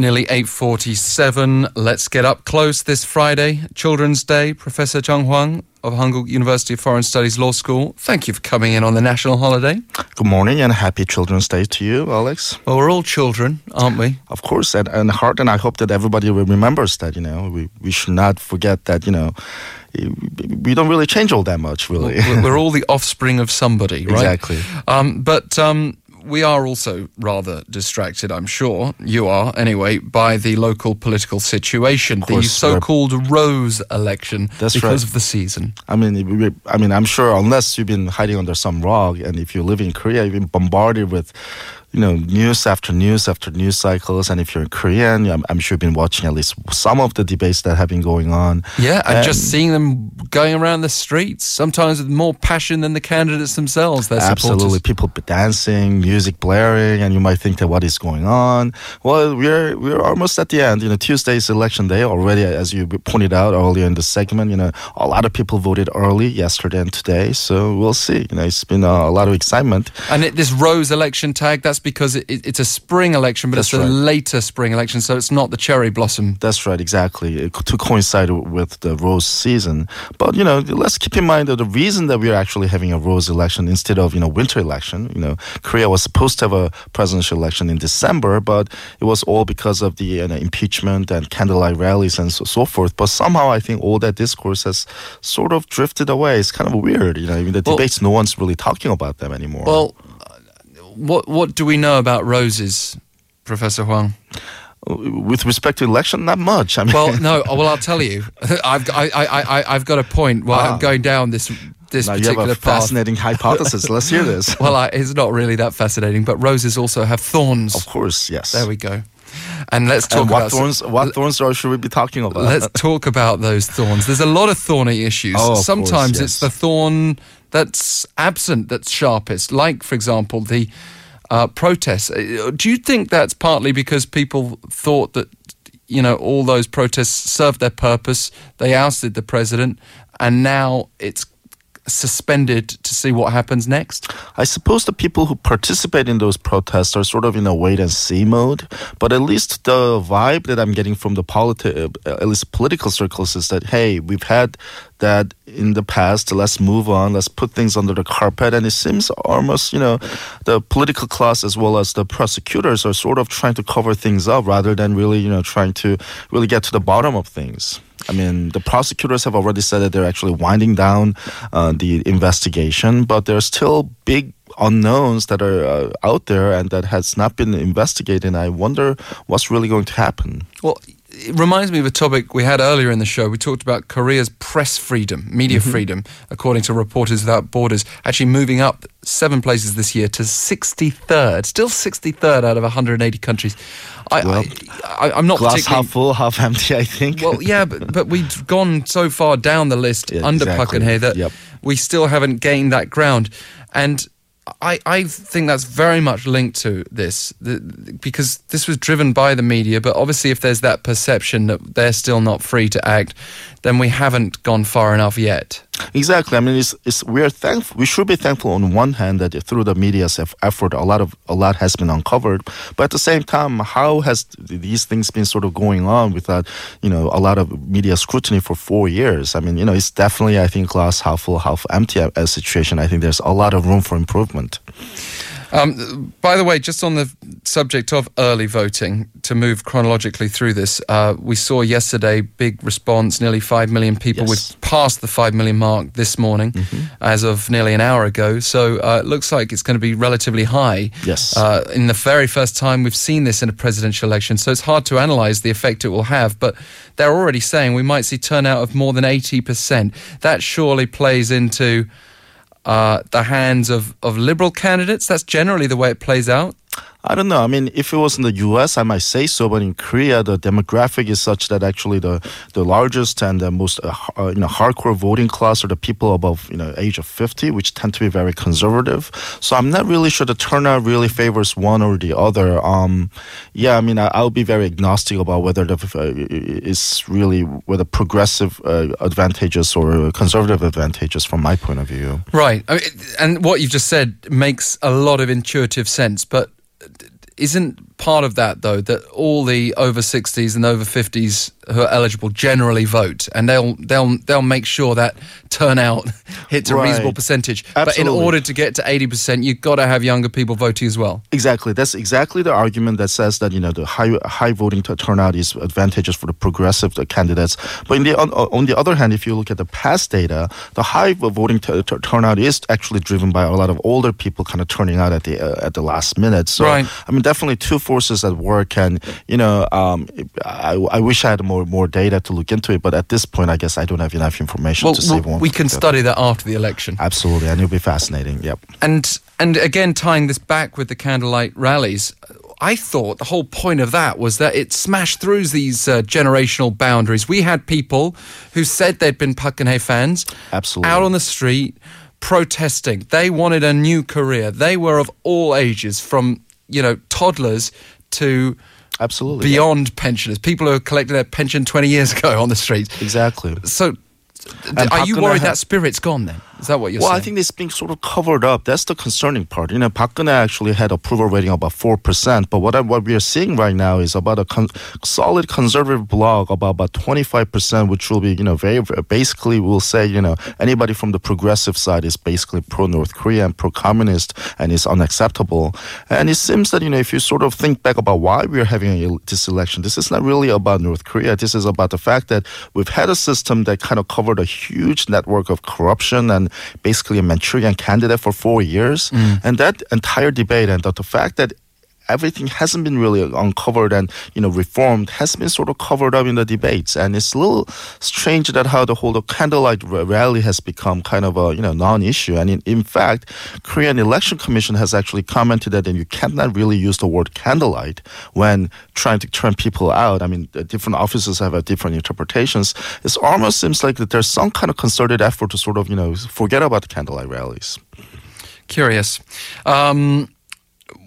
Nearly 8:47. Let's get up close this Friday, Children's Day. Professor Joung Hwang of Hankuk University of Foreign Studies Law School. Thank you for coming in on the national holiday. Good morning and happy Children's Day to you, Alex. Well, we're all children, aren't we? Of course, and, and heart, and I hope that everybody remembers that, you know, we, we should not forget that, you know, we don't really change all that much, really. We're all the offspring of somebody, right? Exactly. Um, but um, we are also rather distracted, I'm sure. You are, anyway, by the local political situation, the so-called Rose election, That's because right. of the season. I mean, I mean, I'm sure unless you've been hiding under some rock, and if you live in Korea, you've been bombarded with you know, news after news after news cycles. And if you're Korean, I'm, I'm, sure you've been watching at least some of the debates that have been going on. Yeah, and, and just seeing them going around the streets, sometimes with more passion than the candidates themselves. Absolutely. Supporters. People dancing, music blaring, and you might think that what is going on? Well, we're, we're almost at the end. You know, Tuesday's election day already, as you pointed out earlier in the segment, you know, a lot of people voted early yesterday and today. So we'll see. You know, it's been a, a lot of excitement. And it, this Rose election tag, that's because it, it, it's a spring election, but That's it's a later spring election, so it's not the cherry blossom. That's right, exactly. It, to coincide with the rose season. But you know, let's keep in mind that the reason that we're actually having a rose election instead of you know winter election. You know, Korea was supposed to have a presidential election in December, but it was all because of the you know, impeachment and candlelight rallies and so, so forth. But somehow, I think all that discourse has sort of drifted away. It's kind of weird. You know, I mean, the Well- debates, no one's really talking about them anymore. Well, what what do we know about roses, Professor Hwang? with respect to election, not much. I mean, Well, no. Well, I'll tell you. I've I, I, I, I've got a point. While Ah. I'm going down this this now you have particular a path. fascinating hypothesis. Let's hear this. Well, I, it's not really that fascinating, but roses also have thorns. Of course, yes. There we go. And let's talk and what about thorns? What thorns are, should we be talking about? Let's talk about those thorns. There's a lot of thorny issues. Oh, Sometimes course, it's the thorn that's absent that's sharpest, like, for example, the uh, protests. Uh, Do you think that's partly because people thought that, you know, all those protests served their purpose? They ousted the president, and now it's suspended to see what happens next? I suppose the people who participate in those protests are sort of in a wait and see mode. But at least the vibe that I'm getting from the politi- uh, at least political circles is that hey, we've had that in the past. Let's move on. Let's put things under the carpet. And it seems almost you know the political class as well as the prosecutors are sort of trying to cover things up rather than really you know trying to really get to the bottom of things. I mean, the prosecutors have already said that they're actually winding down uh, the investigation, but there's still big unknowns that are uh, out there and that has not been investigated. I wonder what's really going to happen. Well, it reminds me of a topic we had earlier in the show. We talked about Korea's press freedom, media Mm-hmm. freedom, according to Reporters Without Borders, actually moving up seven places this year to 63rd, still 63rd out of 180 countries. I, Well, I, I, I'm not Glass half full, half empty, I think. Well, yeah, but, but we've gone so far down the list Yeah, under exactly. And that Yep. we still haven't gained that ground. And I, I think that's very much linked to this the, because this was driven by the media. But obviously, if there's that perception that they're still not free to act, then we haven't gone far enough yet. Exactly. I mean, it's, it's we're thankful. We should be thankful on one hand that through the media's effort, a lot of a lot has been uncovered. But at the same time, how has these things been sort of going on without, you know, a lot of media scrutiny for four years? I mean, you know, it's definitely I think glass half full, half empty a, a situation. I think there's a lot of room for improvement. Um, by the way, just on the subject of early voting, to move chronologically through this, uh, we saw yesterday big response. Nearly five million people. Yes. We've passed the five million mark this morning, as of nearly an hour ago. So uh, it looks like it's going to be relatively high. Yes. Uh, in the very first time we've seen this in a presidential election, so it's hard to analyse the effect it will have. But they're already saying we might see turnout of more than eighty percent. That surely plays into uh, the hands of, of liberal candidates. That's generally the way it plays out. I don't know. I mean, if it was in the U.S., I might say so, but in Korea, the demographic is such that actually the, the largest and the most uh, uh, you know hardcore voting class are the people above you know age of 50, which tend to be very conservative. So I'm not really sure the turnout really favors one or the other. Um, yeah, I mean, I, I'll be very agnostic about whether the uh, is really whether progressive uh, advantages or conservative advantages from my point of view. Right. I mean, and what you've just said makes a lot of intuitive sense, but isn't part of that though that all the over 60s and over 50s who are eligible generally vote, and they'll they'll they'll make sure that turnout hits a reasonable percentage. But in order to get to 80%, you've got to have younger people voting as well. Exactly. That's exactly the argument that says that you know the high high voting turnout is advantageous for the progressive candidates. But in the on, on the other hand, if you look at the past data, the high voting turnout is actually driven by a lot of older people kind of turning out at the uh, at the last minute. So Right. I mean, definitely two forces at work. And you know, um, I, I wish I had more more data to look into it, but at this point, I guess I don't have enough information Well, to say well, one. we can way or the other. study that after the election. Absolutely, and it'll be fascinating. Yep. And and again, tying this back with the candlelight rallies, I thought the whole point of that was that it smashed through these uh, generational boundaries. We had people who said they'd been Geun-hye fans Absolutely. out on the street protesting. They wanted a new career. They were of all ages, from you know toddlers to Absolutely. beyond pensioners, people who collected their pension 20 years ago on the streets. Exactly. So, And are you worried Geun-hye- that spirit's gone then? Is that what you're Well, I think it's being sort of covered up. That's the concerning part. You know, Park actually had approval rating of about four percent, but what I, what we are seeing right now is about a con- solid conservative bloc about about twenty five percent, which will be you know very, basically we'll say you know anybody from the progressive side is basically pro North Korea and pro communist and is unacceptable. And it seems that you know if you sort of think back about why we are having a, this election, this is not really about North Korea. This is about the fact that we've had a system that kind of covered a huge network of corruption and basically a Manchurian candidate for four years. Mm. And that entire debate and the, the fact that everything hasn't been really uncovered and you know reformed has been sort of covered up in the debates. And it's a little strange that how the whole candlelight rally has become kind of a you know non-issue. And in, in fact korean election commission has actually commented that you cannot really use the word candlelight when trying to turn people out. I mean different offices have a different interpretations. It almost seems like that there's some kind of concerted effort to sort of you know forget about the candlelight rallies. Curious. Um,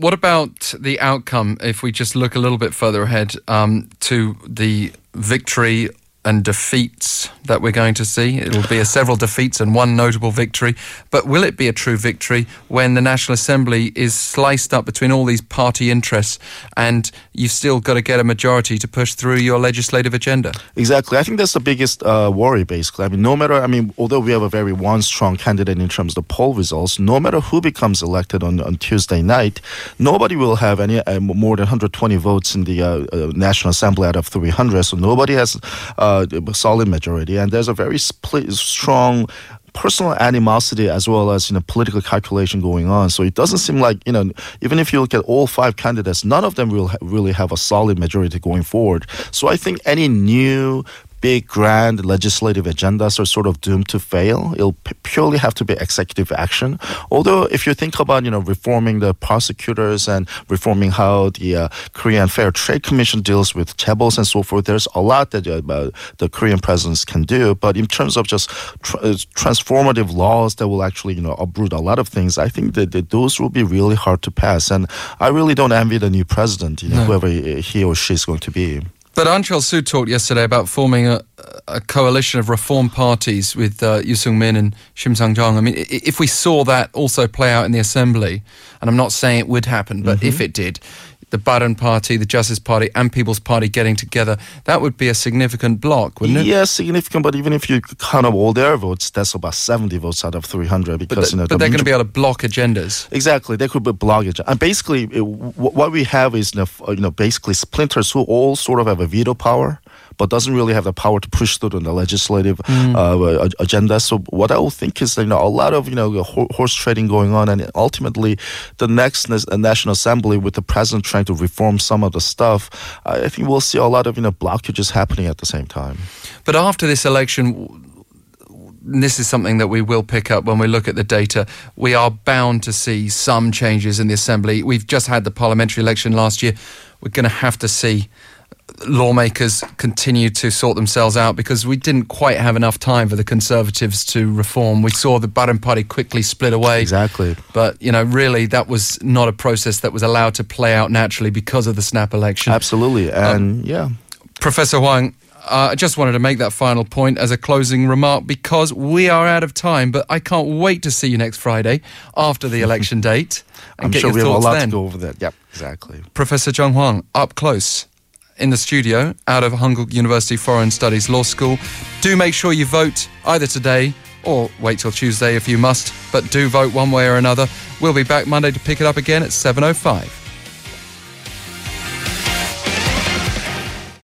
what about the outcome if we just look a little bit further ahead um, to the victory and defeats that we're going to see? It'll be a several defeats and one notable victory. But will it be a true victory when the National Assembly is sliced up between all these party interests and you've still got to get a majority to push through your legislative agenda? Exactly. I think that's the biggest uh, worry, basically. I mean, no matter, I mean, although we have a very one strong candidate in terms of the poll results, no matter who becomes elected on, on Tuesday night, nobody will have any uh, more than 120 votes in the uh, uh, National Assembly out of 300. So nobody has uh, Uh, a solid majority. And there's a very split, strong personal animosity as well as you know political calculation going on so it doesn't seem like you know even if you look at all five candidates none of them will ha- really have a solid majority going forward so i think any new big grand legislative agendas are sort of doomed to fail. It'll p- purely have to be executive action. Although if you think about you know reforming the prosecutors and reforming how the uh, korean fair trade commission deals with chaebols and so forth there's a lot that uh, the korean presidents can do. But in terms of just tr- uh, transformative laws that will actually you know uproot a lot of things i think that, that those will be really hard to pass. And i really don't envy the new president you know whoever he or she is going to be But Ahn Cheol-soo talked yesterday about forming a, a coalition of reform parties with uh, Yoo Sung-min and Shim Sang-jong. I mean, if we saw that also play out in the assembly, and I'm not saying it would happen, but if it did, the Bareun Party, the Justice Party, and People's Party getting together, that would be a significant block, wouldn't it? Yes, significant, but even if you count up all their votes, that's about 70 votes out of 300 But, because, you know, but the they're going to be able to block agendas. Exactly, they could be block blockage, and basically, it, wh- what we have is, you know, basically splinters who all sort of have a veto power, but doesn't really have the power to push through on the legislative uh, agenda. So, what I will think is, you know, a lot of you know horse trading going on, and ultimately, the next uh, National Assembly with the president trying to reform some of the stuff, I think we'll see a lot of you know blockages happening at the same time. But after this election, this is something that we will pick up when we look at the data. We are bound to see some changes in the assembly. We've just had the parliamentary election last year. We're going to have to see lawmakers continue to sort themselves out because we didn't quite have enough time for the conservatives to reform. We saw the Bareun Party quickly split away. Exactly. But, you know, really, that was not a process that was allowed to play out naturally because of the snap election. Absolutely, and yeah. Professor Hwang, Uh, I just wanted to make that final point as a closing remark because we are out of time, but I can't wait to see you next Friday after the election date. And I'm get sure your we have a lot then. to go over that. Yep, exactly. Professor Joung Hwang, up close in the studio out of Hankuk University Foreign Studies Law School. Do make sure you vote either today or wait till Tuesday if you must, but do vote one way or another. We'll be back Monday to pick it up again at 7.05.